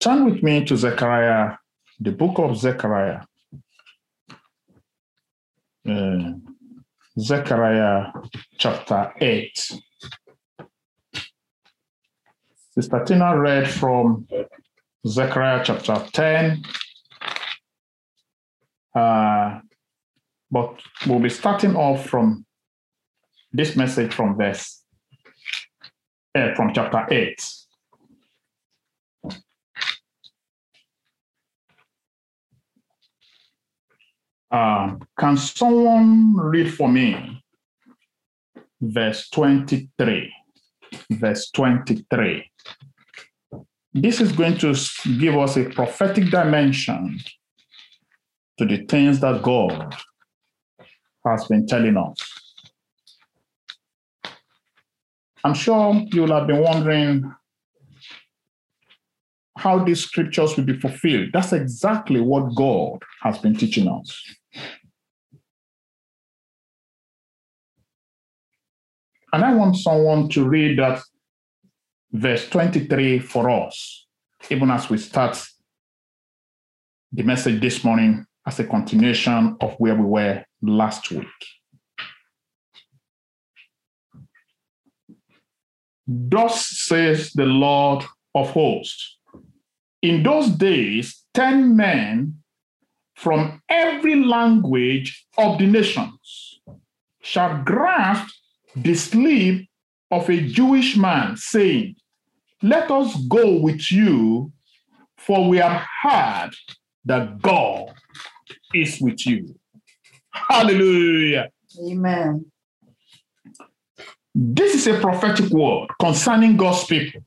Turn with me to Zechariah, the book of Zechariah. Uh, Zechariah chapter 8. Sister Tina read from Zechariah chapter 10. Uh, but we'll be starting off from this message from verse, uh, from chapter 8. Uh, can someone read for me verse 23? Verse 23. This is going to give us a prophetic dimension to the things that God has been telling us. I'm sure you will have been wondering how these scriptures will be fulfilled. That's exactly what God has been teaching us. And I want someone to read that verse 23 for us, even as we start the message this morning as a continuation of where we were last week. Thus says the Lord of hosts In those days, 10 men from every language of the nations shall grasp the sleeve of a Jewish man, saying, Let us go with you, for we have heard that God is with you. Hallelujah. Amen. This is a prophetic word concerning God's people.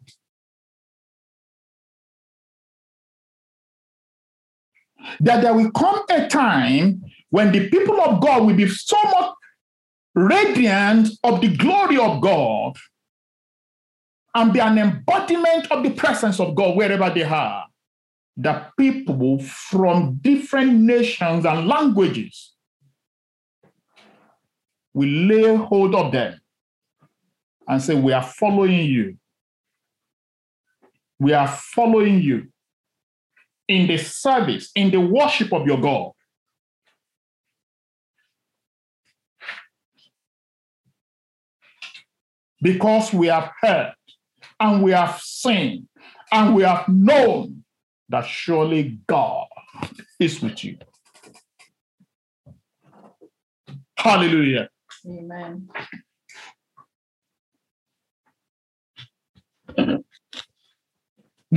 That there will come a time when the people of God will be so much radiant of the glory of God and be an embodiment of the presence of God wherever they are. That people from different nations and languages will lay hold of them and say, We are following you. We are following you in the service, in the worship of your God. Because we have heard and we have seen and we have known that surely God is with you. Hallelujah. Amen.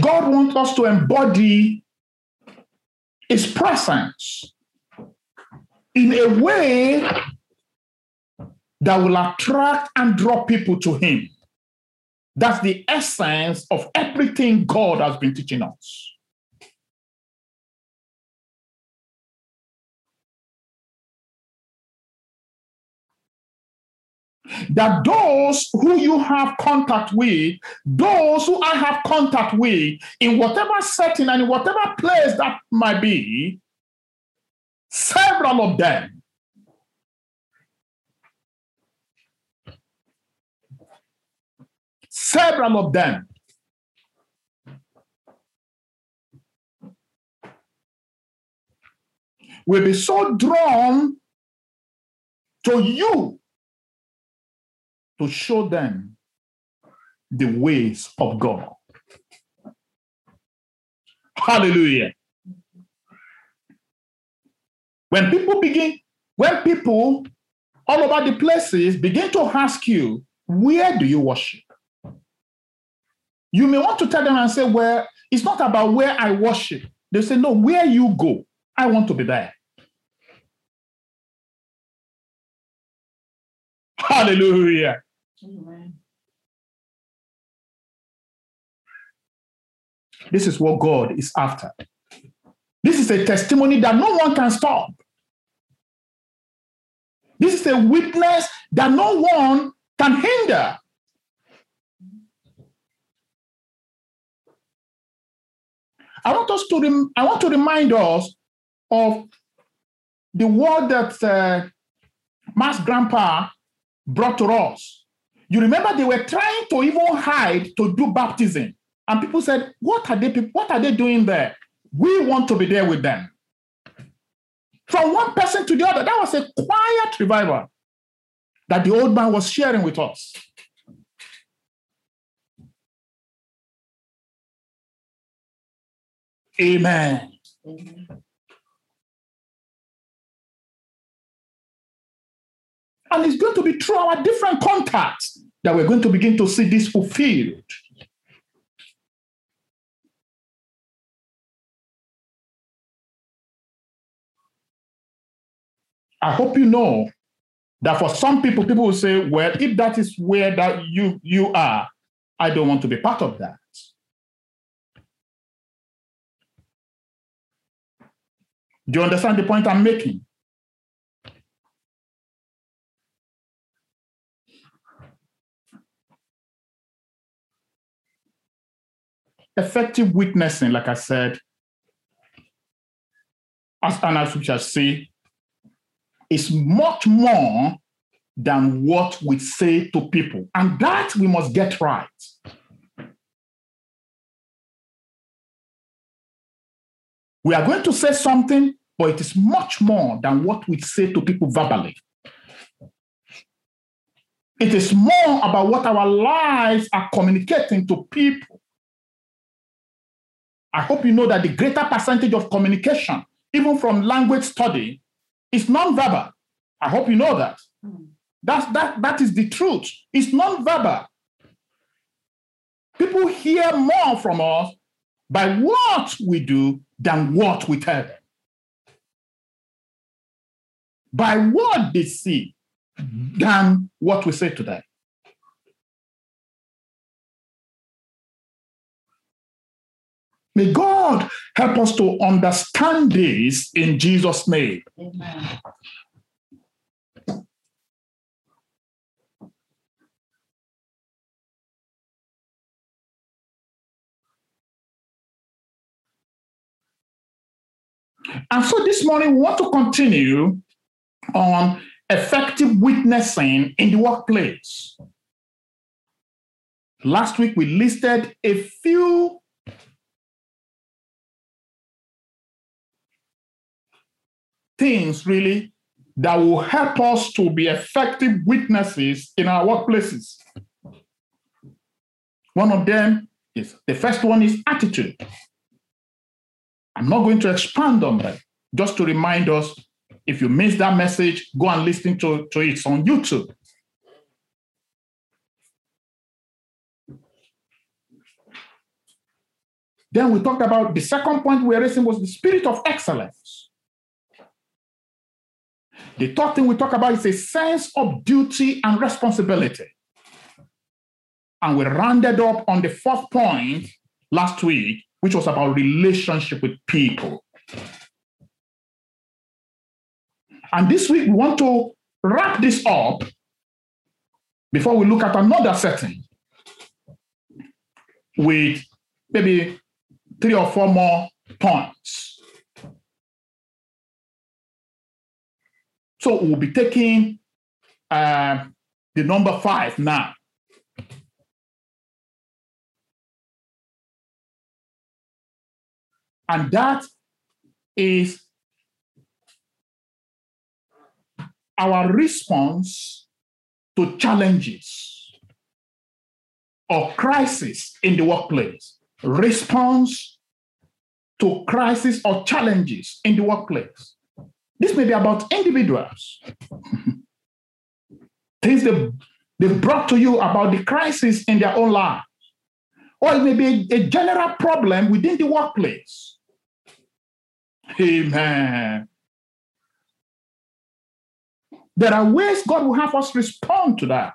God wants us to embody His presence in a way that will attract and draw people to Him. That's the essence of everything God has been teaching us. That those who you have contact with, those who I have contact with, in whatever setting and in whatever place that might be, several of them several of them will be so drawn to you to show them the ways of God. Hallelujah. When people begin, when people all over the places begin to ask you, where do you worship? You may want to tell them and say, well, it's not about where I worship. They say, no, where you go, I want to be there. Hallelujah. This is what God is after. This is a testimony that no one can stop. This is a witness that no one can hinder. I want us to rem- I want to remind us of the word that uh, Mass Grandpa brought to us. You remember they were trying to even hide to do baptism And people said, What are they what are they doing there? We want to be there with them. From one person to the other, that was a quiet revival that the old man was sharing with us. Amen. Amen. And it's going to be through our different contacts that we're going to begin to see this fulfilled. I hope you know that for some people, people will say, well, if that is where that you you are, I don't want to be part of that. Do you understand the point I'm making? Effective witnessing, like I said, as we shall see, is much more than what we say to people. And that we must get right. We are going to say something, but it is much more than what we say to people verbally. It is more about what our lives are communicating to people. I hope you know that the greater percentage of communication, even from language study, is non-verbal. I hope you know that. Mm. That's, that, that is the truth. It's non-verbal. People hear more from us by what we do than what we tell them. By what they see than what we say to them. May God help us to understand this in Jesus' name. Amen. And so this morning, we want to continue on effective witnessing in the workplace. Last week, we listed a few things really that will help us to be effective witnesses in our workplaces. One of them is the first one is attitude. I'm not going to expand on that. Just to remind us, if you missed that message, go and listen to, to it on YouTube. Then we talked about the second point we were raising was the spirit of excellence. The third thing we talk about is a sense of duty and responsibility. And we rounded up on the fourth point last week, which was about relationship with people. And this week, we want to wrap this up before we look at another setting with maybe three or four more points. So we'll be taking uh, the number five now. And that is our response to challenges or crisis in the workplace. Response to crisis or challenges in the workplace. This may be about individuals. Things they, they've brought to you about the crisis in their own lives. Or it may be a general problem within the workplace. Amen. There are ways God will have us respond to that.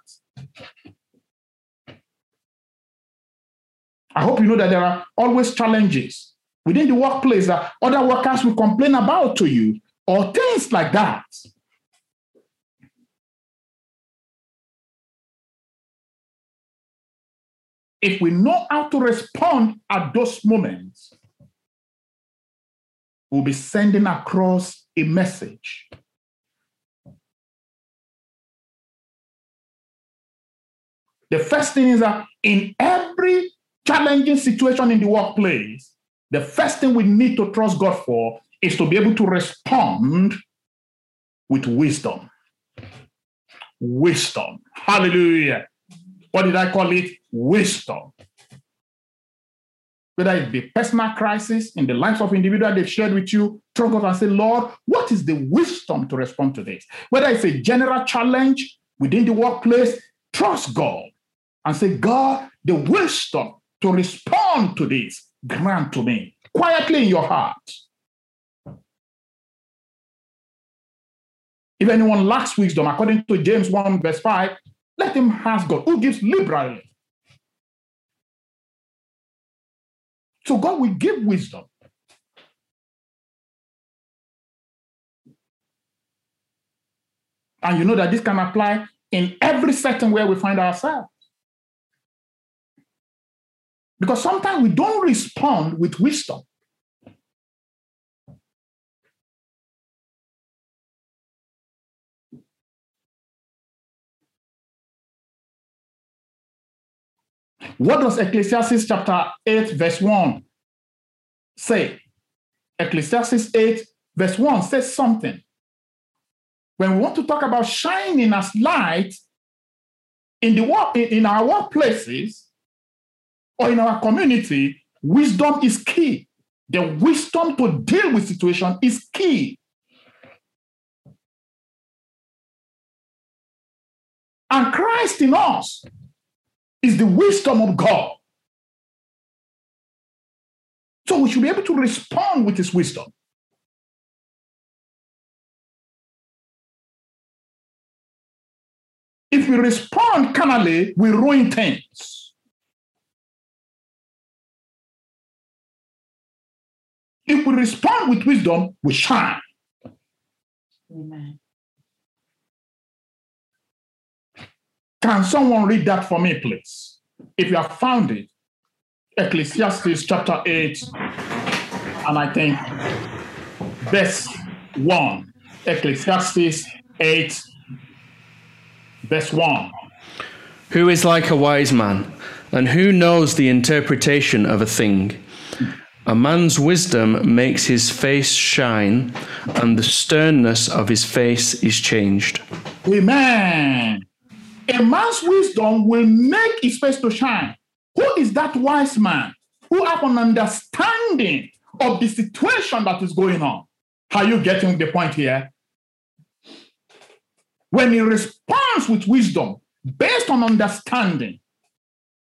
I hope you know that there are always challenges within the workplace that other workers will complain about to you or things like that. If we know how to respond at those moments, we'll be sending across a message. The first thing is that in every challenging situation in the workplace, the first thing we need to trust God for is to be able to respond with wisdom. Wisdom. Hallelujah. What did I call it? Wisdom. Whether it be personal crisis in the lives of individuals they've shared with you, trust God and say, Lord, what is the wisdom to respond to this? Whether it's a general challenge within the workplace, trust God and say, God, the wisdom to respond to this, grant to me quietly in your heart. If anyone lacks wisdom, according to James 1, verse 5, let him ask God, who gives liberally. So God will give wisdom. And you know that this can apply in every setting where we find ourselves. Because sometimes we don't respond with wisdom. What does Ecclesiastes chapter 8, verse 1 say? Ecclesiastes 8, verse 1 says something. When we want to talk about shining as light in, the work, in our workplaces or in our community, wisdom is key. The wisdom to deal with situation is key. And Christ in us is the wisdom of God. So we should be able to respond with his wisdom. If we respond carnally, we ruin things. If we respond with wisdom, we shine. Amen. Can someone read that for me, please? If you have found it, Ecclesiastes chapter 8, and I think verse 1. Ecclesiastes 8, verse 1. Who is like a wise man, and who knows the interpretation of a thing? A man's wisdom makes his face shine, and the sternness of his face is changed. Amen. A man's wisdom will make his face to shine. Who is that wise man who have an understanding of the situation that is going on? Are you getting the point here? When he responds with wisdom based on understanding,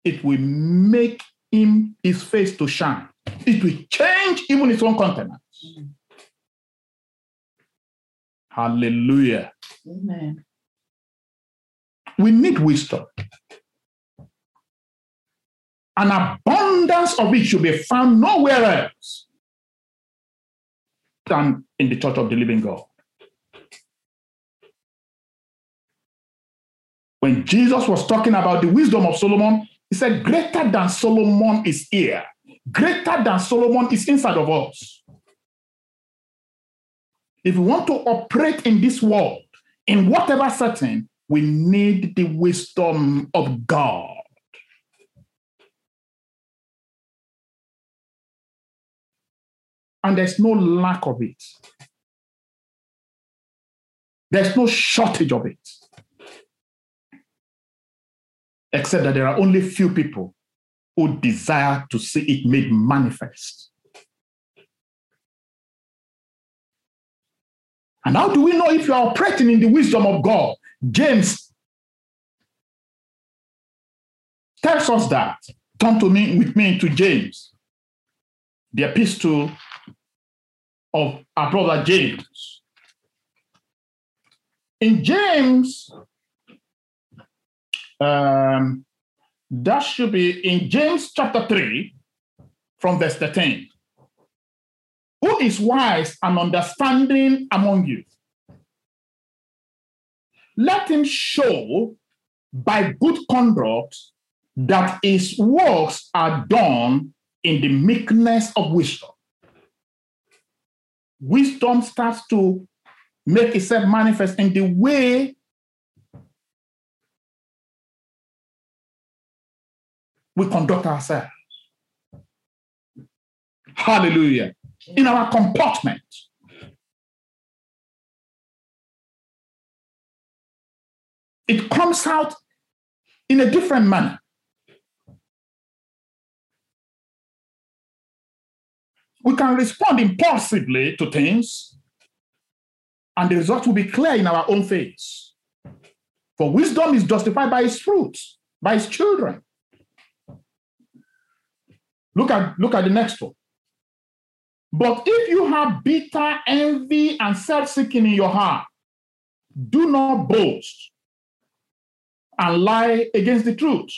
it will make him his face to shine. It will change even his own countenance. Mm. Hallelujah. Amen. We need wisdom. An abundance of it should be found nowhere else than in the church of the living God. When Jesus was talking about the wisdom of Solomon, he said, Greater than Solomon is here, greater than Solomon is inside of us. If we want to operate in this world, in whatever setting, we need the wisdom of God. And there's no lack of it. There's no shortage of it. Except that there are only few people who desire to see it made manifest. And how do we know if you are operating in the wisdom of God? James tells us that. Turn to me with me to James, the epistle of our brother James. In James, um, that should be in James chapter 3, from verse 13. Who is wise and understanding among you? Let him show by good conduct that his works are done in the meekness of wisdom. Wisdom starts to make itself manifest in the way we conduct ourselves. Hallelujah. In our comportment. It comes out in a different manner. We can respond impulsively to things, and the result will be clear in our own face. For wisdom is justified by its fruits, by its children. Look at, look at the next one. But if you have bitter envy and self seeking in your heart, do not boast and lie against the truth.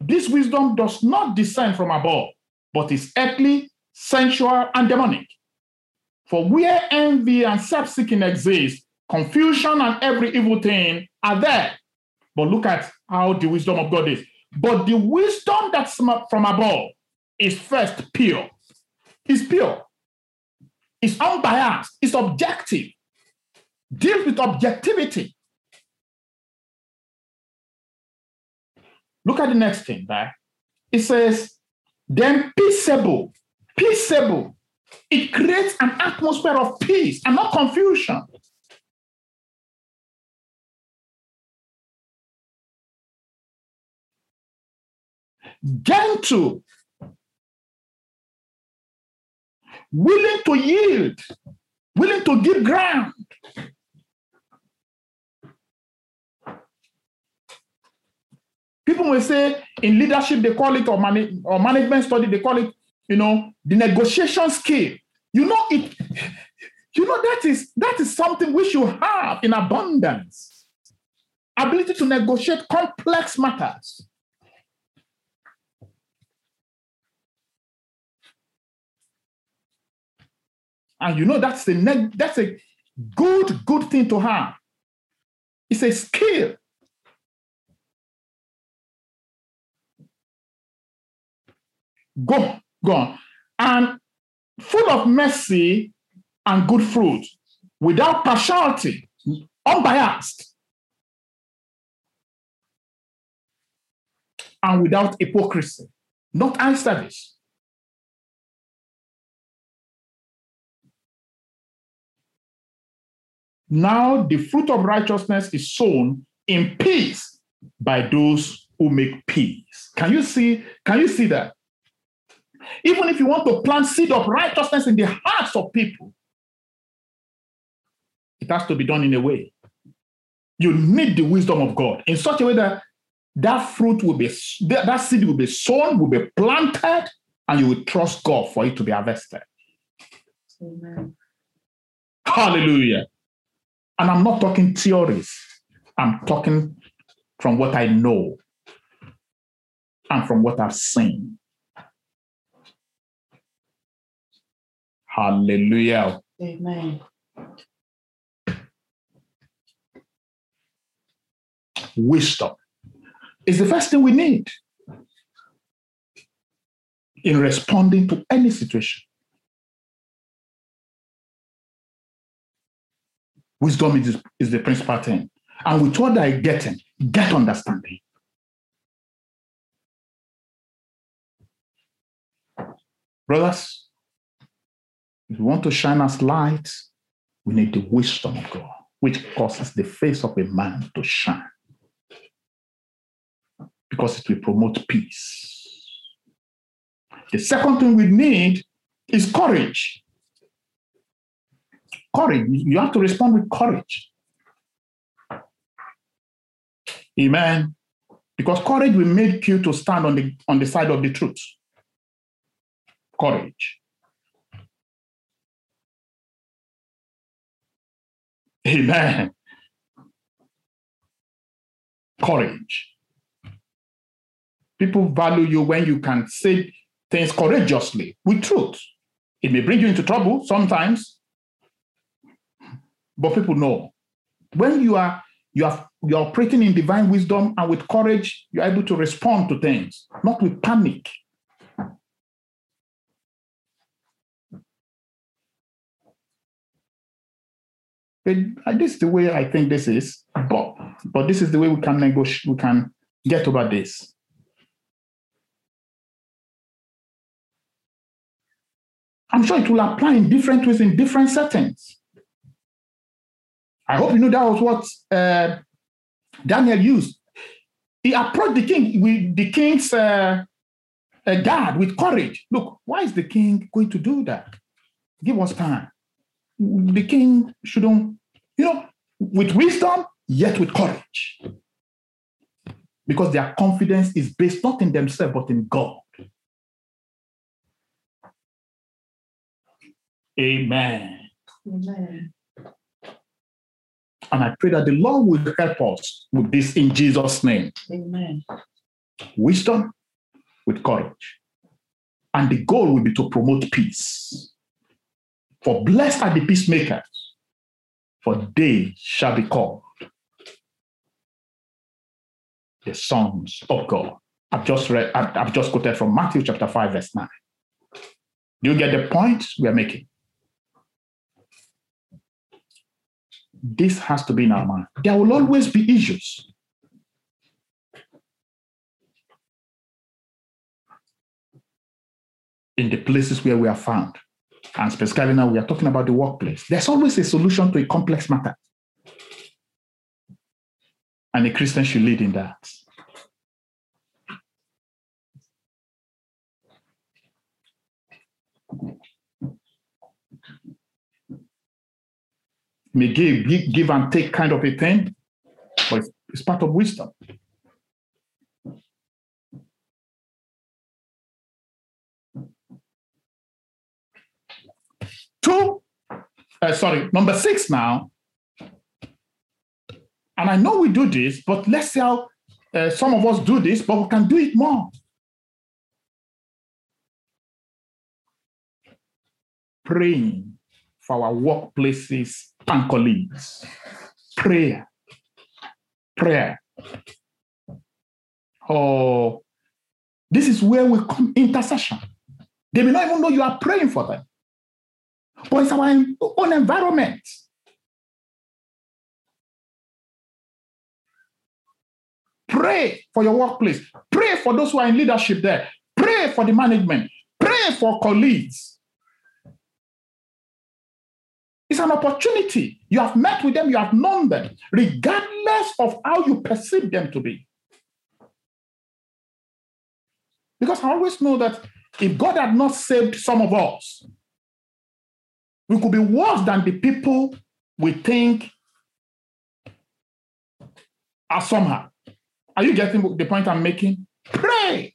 This wisdom does not descend from above, but is earthly, sensual, and demonic. For where envy and self seeking exist, confusion and every evil thing are there. But look at how the wisdom of God is. But the wisdom that's from above is first pure, is pure, is unbiased, is objective, deals with objectivity. Look at the next thing right? It says, then peaceable, peaceable. It creates an atmosphere of peace and not confusion. Gentle, willing to yield, willing to give ground. People will say in leadership, they call it, or, man- or management study, they call it, you know, the negotiation skill. You know, it, you know, that is that is something we should have in abundance. Ability to negotiate complex matters. And you know that's a that's a good, good thing to have. It's a skill. Go, go. And full of mercy and good fruit, without partiality, unbiased, and without hypocrisy, not service. Now the fruit of righteousness is sown in peace by those who make peace. Can you see? Can you see that? Even if you want to plant seed of righteousness in the hearts of people, it has to be done in a way. You need the wisdom of God in such a way that that fruit will be, that seed will be sown, will be planted, and you will trust God for it to be harvested. Amen. Hallelujah. And I'm not talking theories, I'm talking from what I know and from what I've seen. Hallelujah. Amen. Wisdom is the first thing we need in responding to any situation. Wisdom is, is the principal thing. And with what I getting, get understanding. Brothers, if we want to shine as light, we need the wisdom of God, which causes the face of a man to shine. Because it will promote peace. The second thing we need is courage. Courage. You have to respond with courage. Amen. Because courage will make you to stand on the on the side of the truth. Courage. Amen. Courage. People value you when you can say things courageously with truth. It may bring you into trouble sometimes, but people know when you are you are you're operating in divine wisdom and with courage, you're able to respond to things, not with panic. This is the way I think this is, but but this is the way we can negotiate, we can get over this. I'm sure it will apply in different ways in different settings. I hope you know that was what uh, Daniel used. He approached the king with the king's uh, uh, guard with courage. Look, why is the king going to do that? Give us time. The king shouldn't, you know, with wisdom, yet with courage. Because their confidence is based not in themselves, but in God. Amen. Amen. And I pray that the Lord will help us with this in Jesus' name. Amen. Wisdom with courage. And the goal will be to promote peace. For blessed are the peacemakers, for they shall be called the sons of God. I've just read, I've I've just quoted from Matthew chapter 5, verse 9. Do you get the point we are making? This has to be in our mind. There will always be issues. In the places where we are found. And specifically now, we are talking about the workplace. There's always a solution to a complex matter. And a Christian should lead in that. may give, give, give and take kind of a thing, but it's, it's part of wisdom. Two, uh, sorry, number six now. And I know we do this, but let's see how uh, some of us do this, but we can do it more. Praying for our workplaces and colleagues. Prayer. Prayer. Oh, this is where we come intercession. They may not even know you are praying for them. But it's our own environment. Pray for your workplace. Pray for those who are in leadership there. Pray for the management. Pray for colleagues. It's an opportunity. You have met with them, you have known them, regardless of how you perceive them to be. Because I always know that if God had not saved some of us, we could be worse than the people we think are somehow. Are you getting the point I'm making? Pray.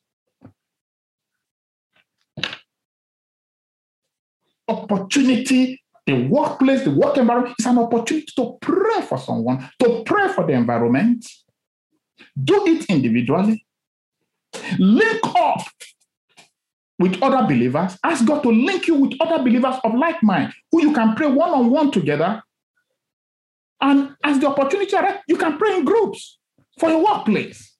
Opportunity, the workplace, the work environment is an opportunity to pray for someone, to pray for the environment. Do it individually. Link up with other believers. Ask God to link you with other believers of like mind who you can pray one on one together. And as the opportunity arises, you can pray in groups for your workplace.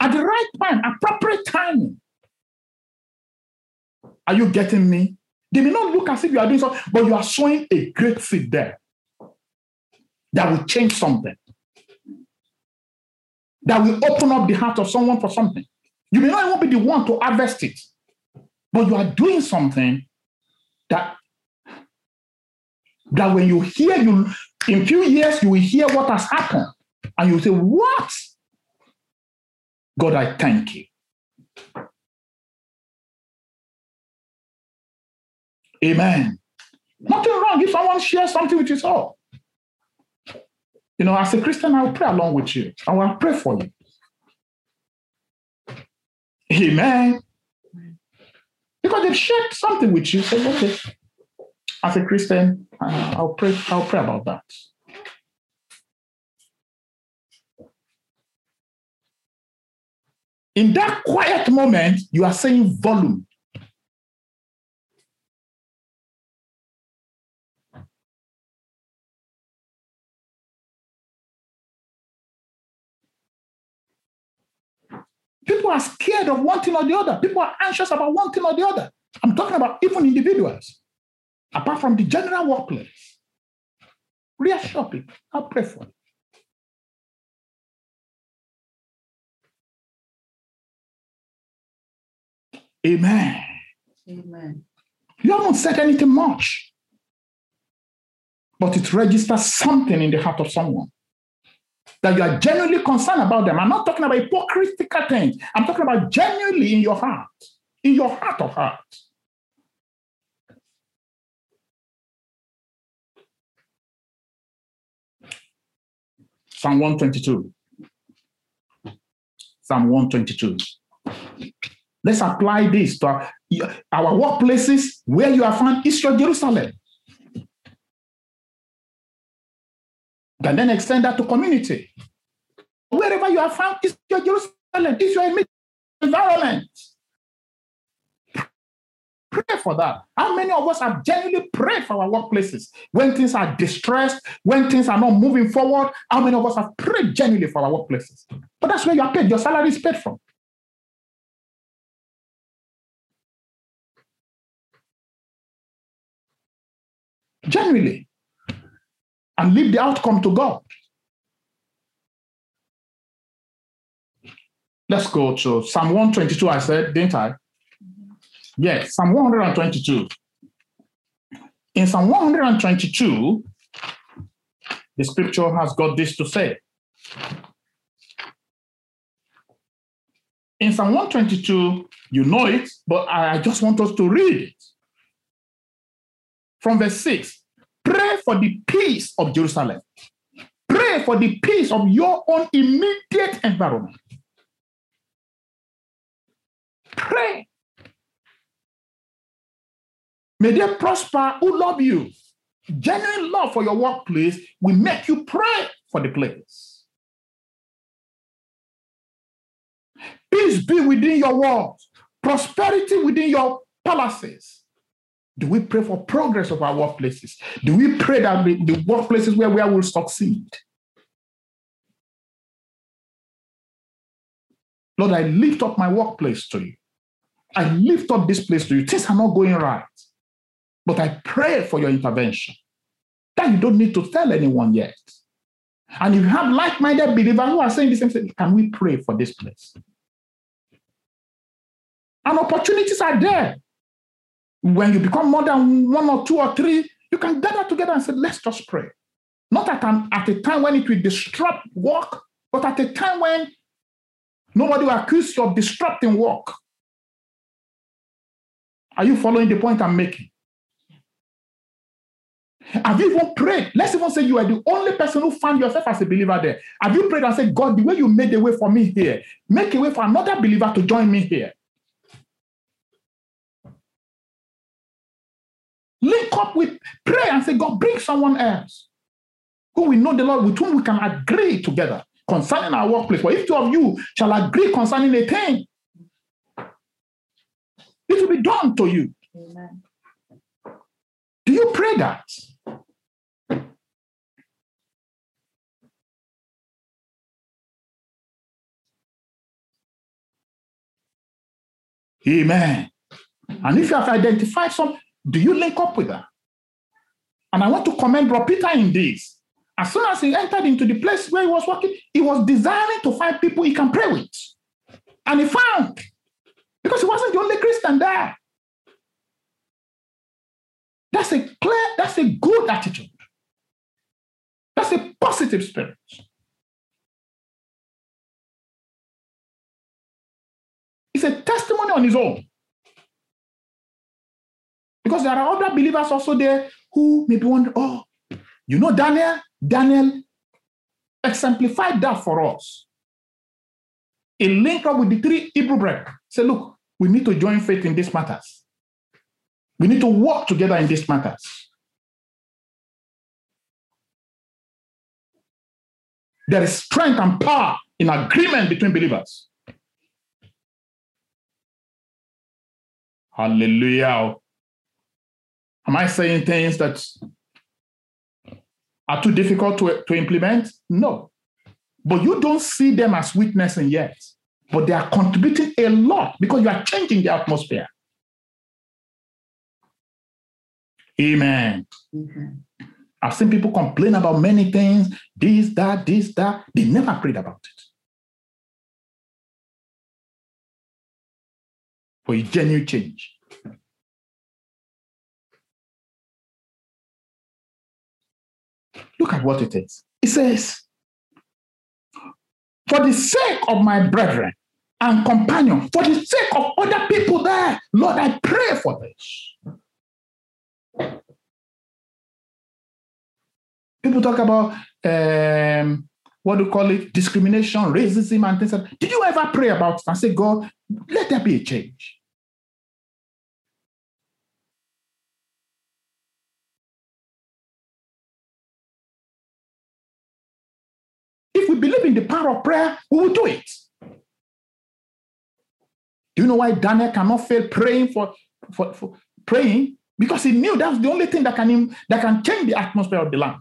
At the right time, appropriate timing. Are you getting me? They may not look as if you are doing something, but you are sowing a great seed there that will change something that will open up the heart of someone for something. You may not even be the one to harvest it, but you are doing something that that when you hear you in few years you will hear what has happened and you say what? God i thank you. Amen. Nothing wrong if someone shares something with you all you know, as a Christian, I'll pray along with you. I will pray for you. Amen. Because they've shared something with you. Say, okay, as a Christian, uh, I'll pray. I'll pray about that. In that quiet moment, you are saying volume. People are scared of one thing or the other. People are anxious about one thing or the other. I'm talking about even individuals, apart from the general workplace. Reassure people. I'll pray for you. Amen. Amen. You haven't said anything much, but it registers something in the heart of someone that you are genuinely concerned about them. I'm not talking about hypocritical things. I'm talking about genuinely in your heart, in your heart of hearts. Psalm 122. Psalm 122. Let's apply this to our, our workplaces where you are found, Israel, Jerusalem. Can then extend that to community. Wherever you are found, Israel, Jerusalem, is your environment. Pray for that. How many of us have genuinely prayed for our workplaces when things are distressed, when things are not moving forward? How many of us have prayed genuinely for our workplaces? But that's where you are paid. Your salary is paid from. Genuinely. And leave the outcome to God. Let's go to Psalm 122, I said, didn't I? Mm-hmm. Yes, Psalm 122. In Psalm 122, the scripture has got this to say. In Psalm 122, you know it, but I just want us to read it. From verse 6 Pray for the peace of Jerusalem. Pray for the peace of your own immediate environment. Pray May they prosper who love you. Genuine love for your workplace will make you pray for the place. Peace be within your walls, prosperity within your palaces. Do we pray for progress of our workplaces? Do we pray that the, the workplaces where we will succeed? Lord, I lift up my workplace to you. I lift up this place to you. Things are not going right. But I pray for your intervention. That you don't need to tell anyone yet. And if you have like minded believers who are saying the same thing, can we pray for this place? And opportunities are there. When you become more than one or two or three, you can gather together and say, let's just pray. Not at, an, at a time when it will disrupt work, but at a time when nobody will accuse you of disrupting work. Are you following the point I'm making? Have you even prayed? Let's even say you are the only person who found yourself as a believer there. Have you prayed and said, God, the way you made a way for me here, make a way for another believer to join me here? Link up with pray and say, God, bring someone else who we know the Lord, with whom we can agree together concerning our workplace. For if two of you shall agree concerning a thing, it will be done to you. Amen. Do you pray that? Amen. And if you have identified some, do you link up with her? And I want to commend Bro Peter in this. As soon as he entered into the place where he was working, he was desiring to find people he can pray with. And he found, because he wasn't the only Christian there. That's a clear, that's a good attitude. That's a positive spirit. It's a testimony on his own. Because there are other believers also there who maybe wonder, oh, you know Daniel? Daniel exemplified that for us. He linked up with the three Hebrew brethren. Say, look, we need to join faith in these matters. We need to work together in these matters. There is strength and power in agreement between believers. Hallelujah. Am I saying things that are too difficult to, to implement? No. But you don't see them as witnessing yet. But they are contributing a lot because you are changing the atmosphere. Amen. Mm-hmm. I've seen people complain about many things, this, that, this, that. They never prayed about it. for a genuine change. Look at what it is. It says, For the sake of my brethren and companion, for the sake of other people there, Lord, I pray for this. People talk about um, what do you call it? Discrimination, racism, and things like that. Did you ever pray about it and say, God, let there be a change? Believe in the power of prayer, we will do it. Do you know why Daniel cannot fail praying for, for, for praying? Because he knew that's the only thing that can that can change the atmosphere of the land.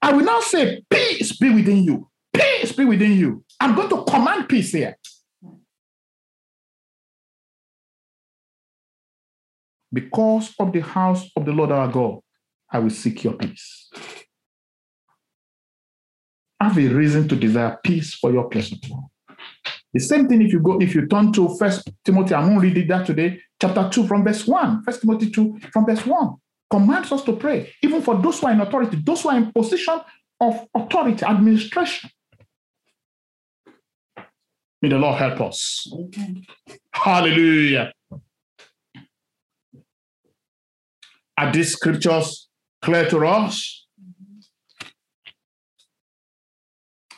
I will now say, Peace be within you. Peace be within you. I'm going to command peace here. Because of the house of the Lord our God, I will seek your peace. Have a reason to desire peace for your of work. The same thing if you go, if you turn to First Timothy, I'm to read that today, chapter 2 from verse 1. First Timothy 2 from verse 1 commands us to pray, even for those who are in authority, those who are in position of authority, administration. May the Lord help us. Amen. Hallelujah. Are these scriptures clear to us?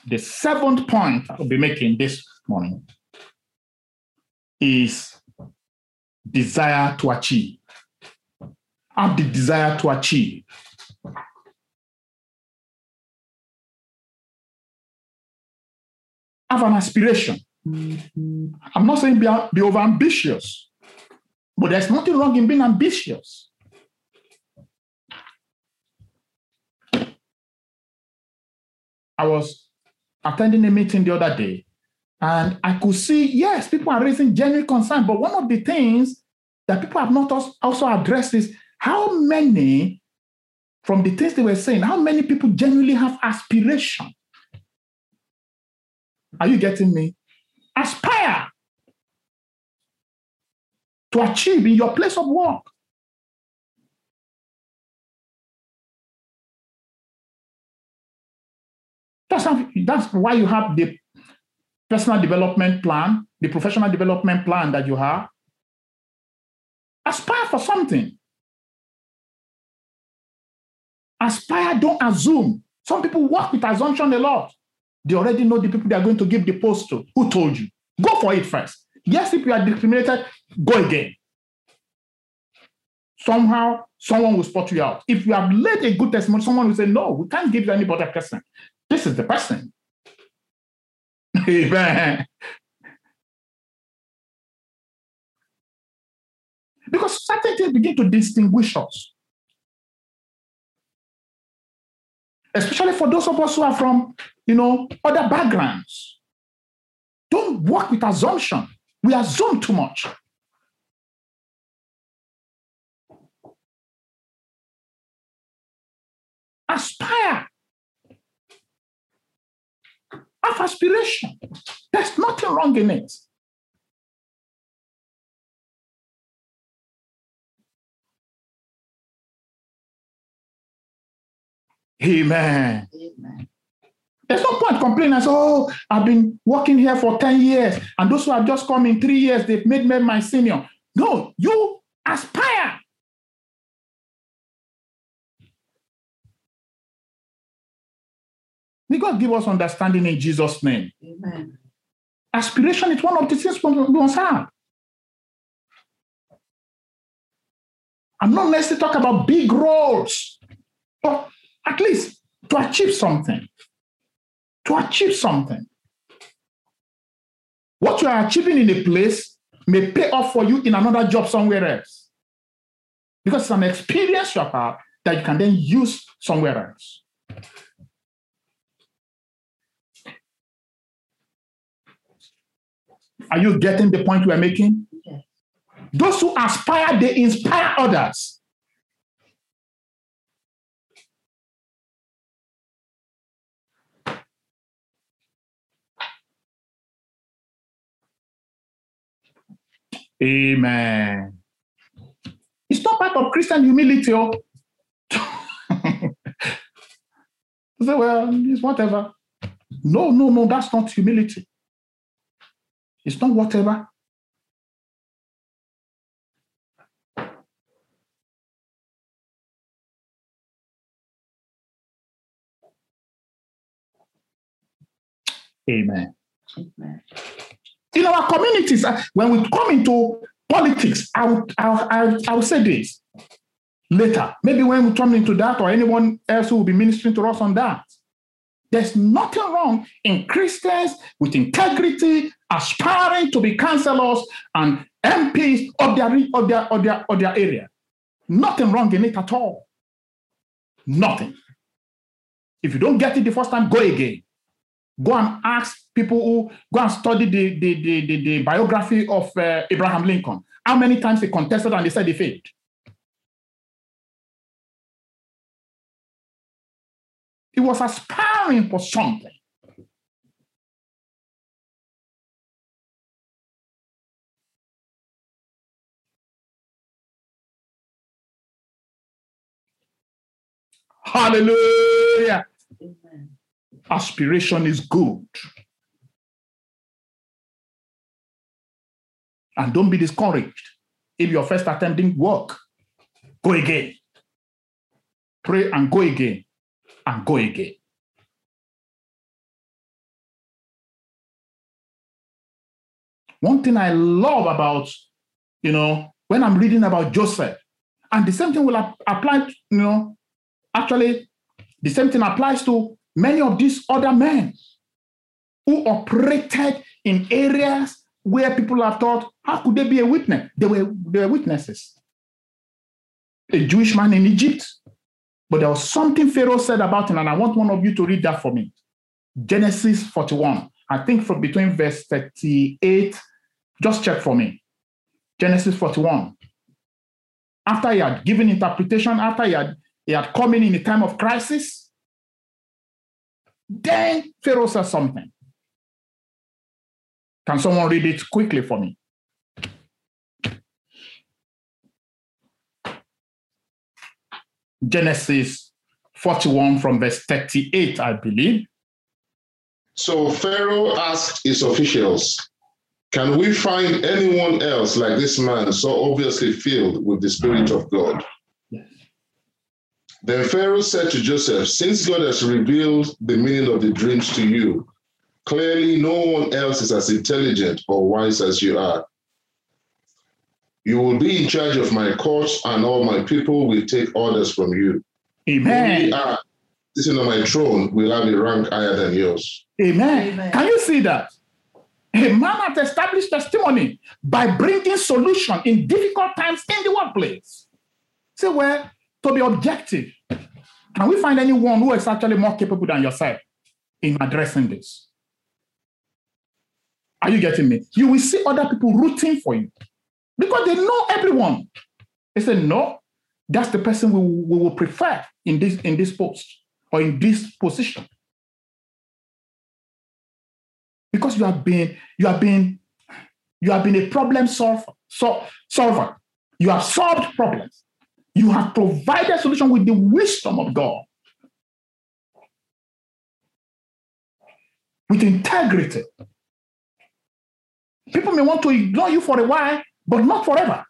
The seventh point I'll be making this morning is desire to achieve. Have the desire to achieve. Have an aspiration. I'm not saying be, be over ambitious, but there's nothing wrong in being ambitious. I was attending a meeting the other day, and I could see, yes, people are raising genuine concern, but one of the things that people have not also addressed is how many, from the things they were saying, how many people genuinely have aspiration? Are you getting me? Aspire to achieve in your place of work. That's, how, that's why you have the personal development plan, the professional development plan that you have. Aspire for something. Aspire, don't assume. Some people work with assumption a lot. They already know the people they are going to give the post to. Who told you? Go for it first. Yes, if you are discriminated, go again. Somehow, someone will spot you out. If you have laid a good testimony, someone will say, No, we can't give you any better person. This is depressing. Amen. Because certain things begin to distinguish us. Especially for those of us who are from, you know, other backgrounds. Don't work with assumption. We assume too much. Aspire. Have aspiration. There's nothing wrong in it. Amen. Amen. There's no point complaining say, oh, I've been working here for 10 years, and those who have just come in three years, they've made me my senior. No, you aspire. May God give us understanding in Jesus' name. Amen. Aspiration is one of the things we must have. I'm not necessarily talking about big roles, but at least to achieve something. To achieve something. What you are achieving in a place may pay off for you in another job somewhere else. Because it's an experience you have that you can then use somewhere else. Are you getting the point we are making? Yes. Those who aspire, they inspire others. Amen. It's not part of Christian humility. Oh. say, well, it's whatever. No, no, no, that's not humility. It's not whatever. Amen. Amen. In our communities, uh, when we come into politics, I would, I, would- I, would- I would say this later. Maybe when we come into that, or anyone else who will be ministering to us on that. There's nothing wrong in Christians with integrity aspiring to be councillors and MPs of their, of their, of their, of their area. Nothing wrong in it at all. Nothing. If you don't get it the first time, go again. Go and ask people who go and study the, the, the, the, the biography of uh, Abraham Lincoln. How many times he contested and they said he failed? He was aspiring for something. Hallelujah. Amen. Aspiration is good. And don't be discouraged. If your first attempt didn't work, go again. Pray and go again. And go again. One thing I love about, you know, when I'm reading about Joseph, and the same thing will ap- apply, you know, actually, the same thing applies to many of these other men who operated in areas where people have thought, how could they be a witness? They were, they were witnesses. A Jewish man in Egypt. But there was something Pharaoh said about him, and I want one of you to read that for me. Genesis 41. I think from between verse 38. Just check for me. Genesis 41. After he had given interpretation, after he had, he had come in in a time of crisis, then Pharaoh said something. Can someone read it quickly for me? Genesis 41 from verse 38, I believe. So Pharaoh asked his officials, Can we find anyone else like this man so obviously filled with the Spirit of God? Yes. Then Pharaoh said to Joseph, Since God has revealed the meaning of the dreams to you, clearly no one else is as intelligent or wise as you are. You will be in charge of my court, and all my people will take orders from you. Amen. Only I, sitting on my throne, will have a rank higher than yours. Amen. Amen. Can you see that? A man has established testimony by bringing solution in difficult times in the workplace. Say, well, to be objective, can we find anyone who is actually more capable than yourself in addressing this? Are you getting me? You will see other people rooting for you because they know everyone. They say, no, that's the person we, we will prefer in this, in this post or in this position because you have been you have been you have been a problem solver so, solver you have solved problems you have provided a solution with the wisdom of god. With integrity. People may want to ignore you for a while but not forever.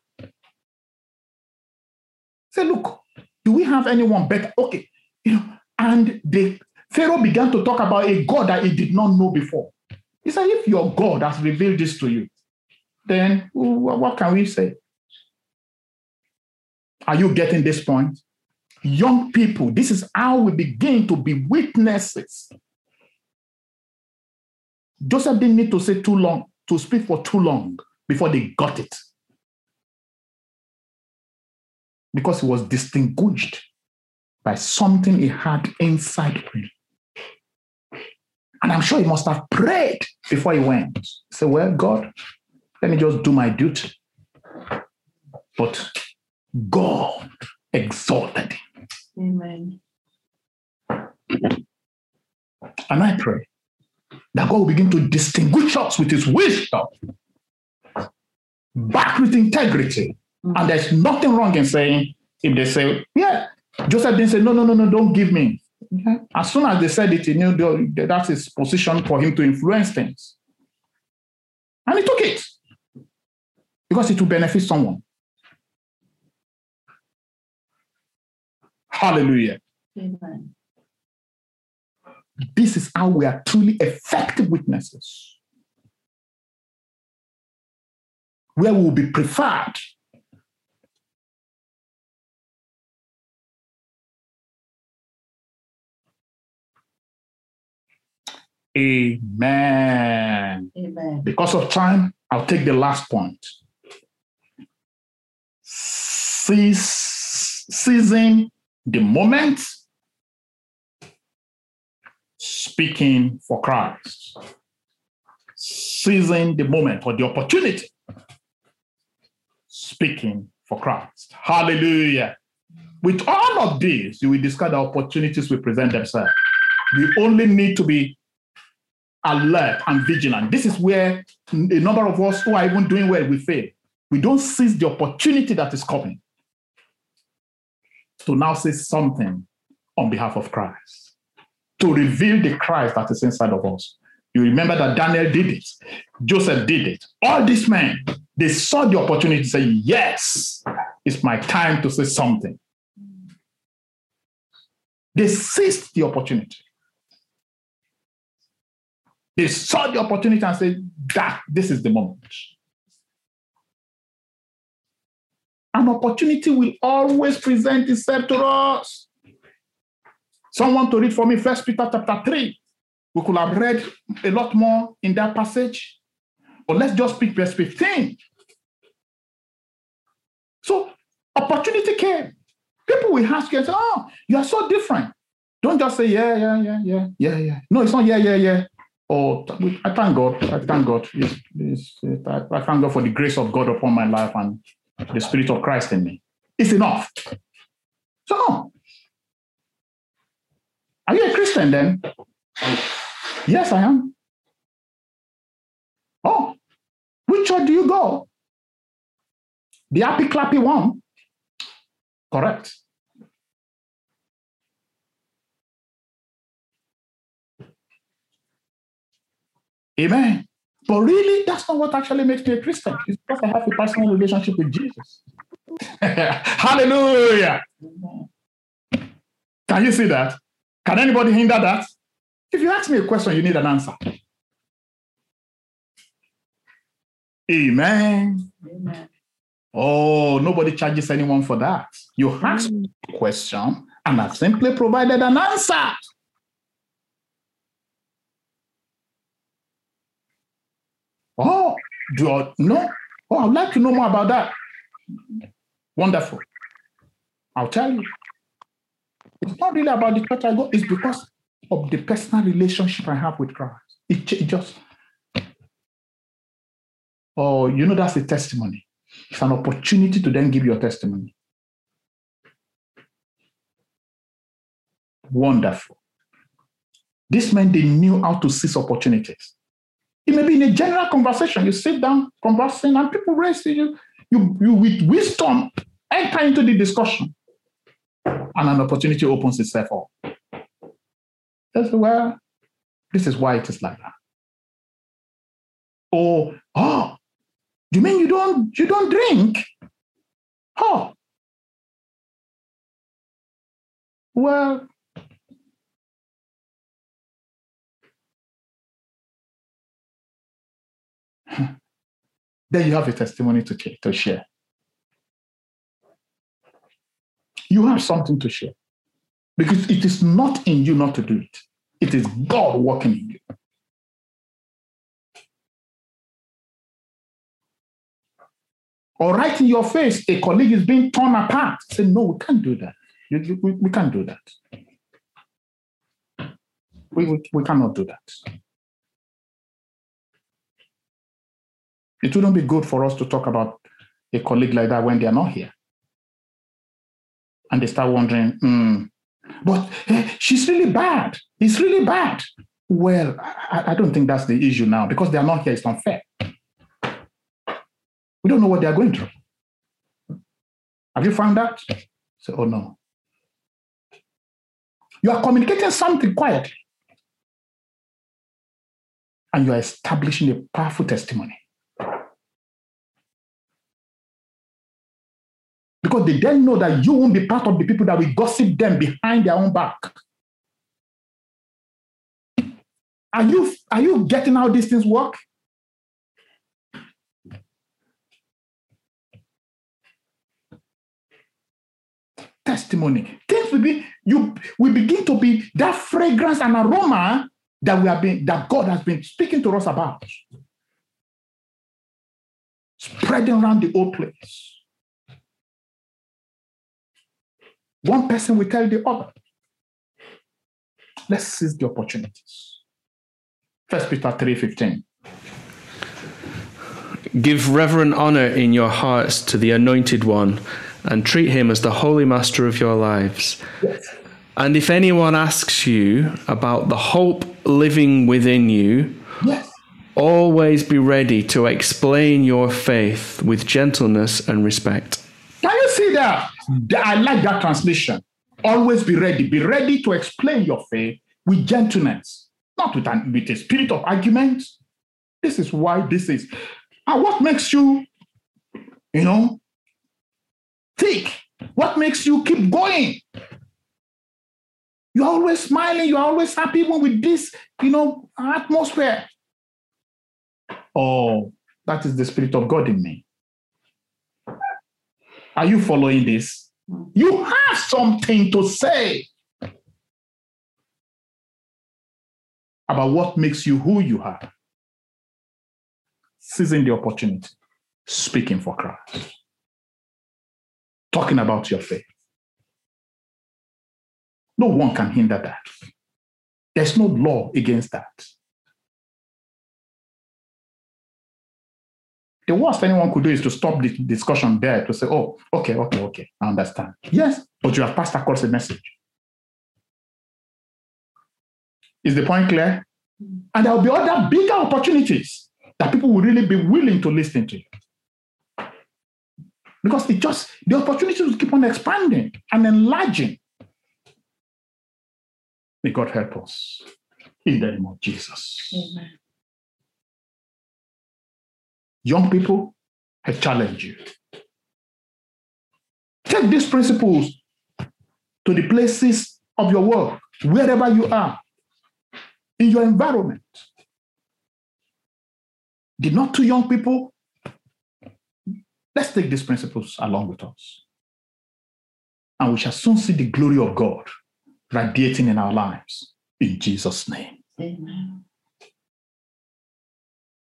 Say look do we have anyone better? Okay you know and the pharaoh began to talk about a god that he did not know before. He said, if your God has revealed this to you, then what can we say? Are you getting this point? Young people, this is how we begin to be witnesses. Joseph didn't need to say too long, to speak for too long before they got it. Because he was distinguished by something he had inside him. And I'm sure he must have prayed before he went. Say, well, God, let me just do my duty. But God exalted him. Amen. And I pray that God will begin to distinguish us with his wisdom backed with integrity. Mm. And there's nothing wrong in saying, if they say, yeah, Joseph didn't say, no, no, no, no, don't give me. Okay? As soon as they said it, he knew that's his position for him to influence things. And he took it because it will benefit someone. Hallelujah. Amen. This is how we are truly effective witnesses. Where we will be preferred. Amen. Amen. Because of time, I'll take the last point. Seizing the moment, speaking for Christ. Seizing the moment or the opportunity, speaking for Christ. Hallelujah. With all of this, you will discover opportunities will present themselves. We only need to be alert and vigilant. This is where a number of us who are even doing well, we fail. We don't seize the opportunity that is coming to now say something on behalf of Christ, to reveal the Christ that is inside of us. You remember that Daniel did it, Joseph did it. All these men, they saw the opportunity to say, Yes, it's my time to say something. They seized the opportunity. They saw the opportunity and said, That this is the moment. An opportunity will always present itself to us. Someone to read for me, First Peter chapter 3. We could have read a lot more in that passage. But let's just pick verse 15. So opportunity came. People will ask you Oh, you are so different. Don't just say, yeah, yeah, yeah, yeah, yeah, yeah. No, it's not yeah, yeah, yeah. Oh, I thank God. I thank God. Yes, yes, yes, I, I thank God for the grace of God upon my life and the Spirit of Christ in me. It's enough. So. Are you a Christian then? Yes, I am. Oh, which church do you go? The happy clappy one. Correct. Amen. But really, that's not what actually makes me a Christian. It's because I have a personal relationship with Jesus. Hallelujah. Can you see that? Can anybody hinder that? If you ask me a question, you need an answer. Amen. Amen. Oh, nobody charges anyone for that. You asked a mm. question and I simply provided an answer. Oh, do you know? Oh, I'd like to know more about that. Wonderful. I'll tell you. It's not really about the church I go, it's because of the personal relationship I have with Christ. It, it just, oh, you know, that's a testimony. It's an opportunity to then give your testimony. Wonderful. This meant they knew how to seize opportunities. It may be in a general conversation. You sit down conversing, and people raise you. You, you with wisdom enter into the discussion, and an opportunity opens itself up. That's well, this is why it is like that. Or oh, you mean you don't you don't drink? Oh, well, then you have a testimony to, to share. You have something to share because it is not in you not to do it, it is God working in you. Or right in your face, a colleague is being torn apart. Say, no, we can't do that. You- We, we can't do that. We, we, we cannot do that. It wouldn't be good for us to talk about a colleague like that when they are not here. And they start wondering, hmm, but eh, she's really bad. It's really bad. Well, I, I don't think that's the issue now because they are not here. It's unfair. We don't know what they are going through. Have you found that? Say, oh no. You are communicating something quietly. And you are establishing a powerful testimony. Because they then know that you won't be part of the people that will gossip them behind their own back. Are you, are you getting how these things work? Testimony. Things will be, you will begin to be that fragrance and aroma that we have been, that God has been speaking to us about. Spreading around the whole place. One person will tell the other. Let's seize the opportunities. First Peter 3:15. Give reverent honor in your hearts to the anointed one and treat him as the holy master of your lives. Yes. And if anyone asks you about the hope living within you, Yes. always be ready to explain your faith with gentleness and respect. Can you see that? I like that translation. Always be ready. Be ready to explain your faith with gentleness, not with, an, with a spirit of argument. This is why this is. And what makes you, you know, thick? What makes you keep going? You're always smiling. You're always happy even with this, you know, atmosphere. Oh, that is the spirit of God in me. Are you following this? You have something to say about what makes you who you are. Seizing the opportunity, speaking for Christ, talking about your faith. No one can hinder that. There's no law against that. The worst anyone could do is to stop the discussion there to say, oh, okay, okay, okay, I understand. Yes, but you have passed across a message. Is the point clear? Mm. And there will be other bigger opportunities that people will really be willing to listen to you. Because it just, the opportunities will keep on expanding and enlarging. May God help us in the name of Jesus. Amen. Young people, I challenge you. Take these principles to the places of your work, wherever you are, in your environment. The not too young people, let's take these principles along with us. And we shall soon see the glory of God radiating in our lives in Jesus' name. Amen.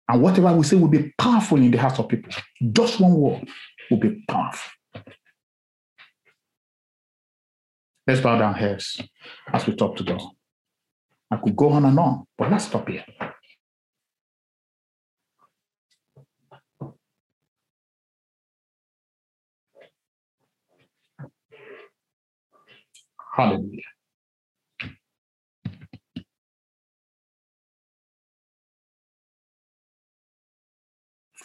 And whatever we say will be powerful in the hearts of people. Just one word will be powerful. Let's bow down heads as we talk to God. I could go on and on, but let's stop here. Hallelujah.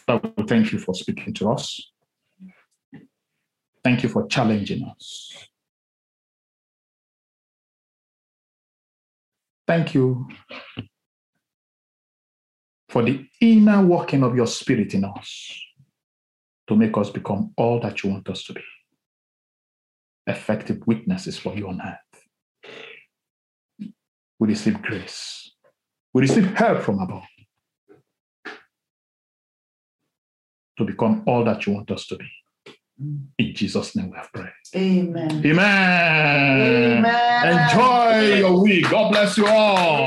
Thank you for speaking to us. Thank you for challenging us. Thank you for the inner working of your spirit in us to make us become all that you want us to be effective witnesses for you on earth. We receive grace, we receive help from above to become all that you want us to be. In Jesus' name we have prayed. Amen. Amen. Amen. Enjoy your week. God bless you all.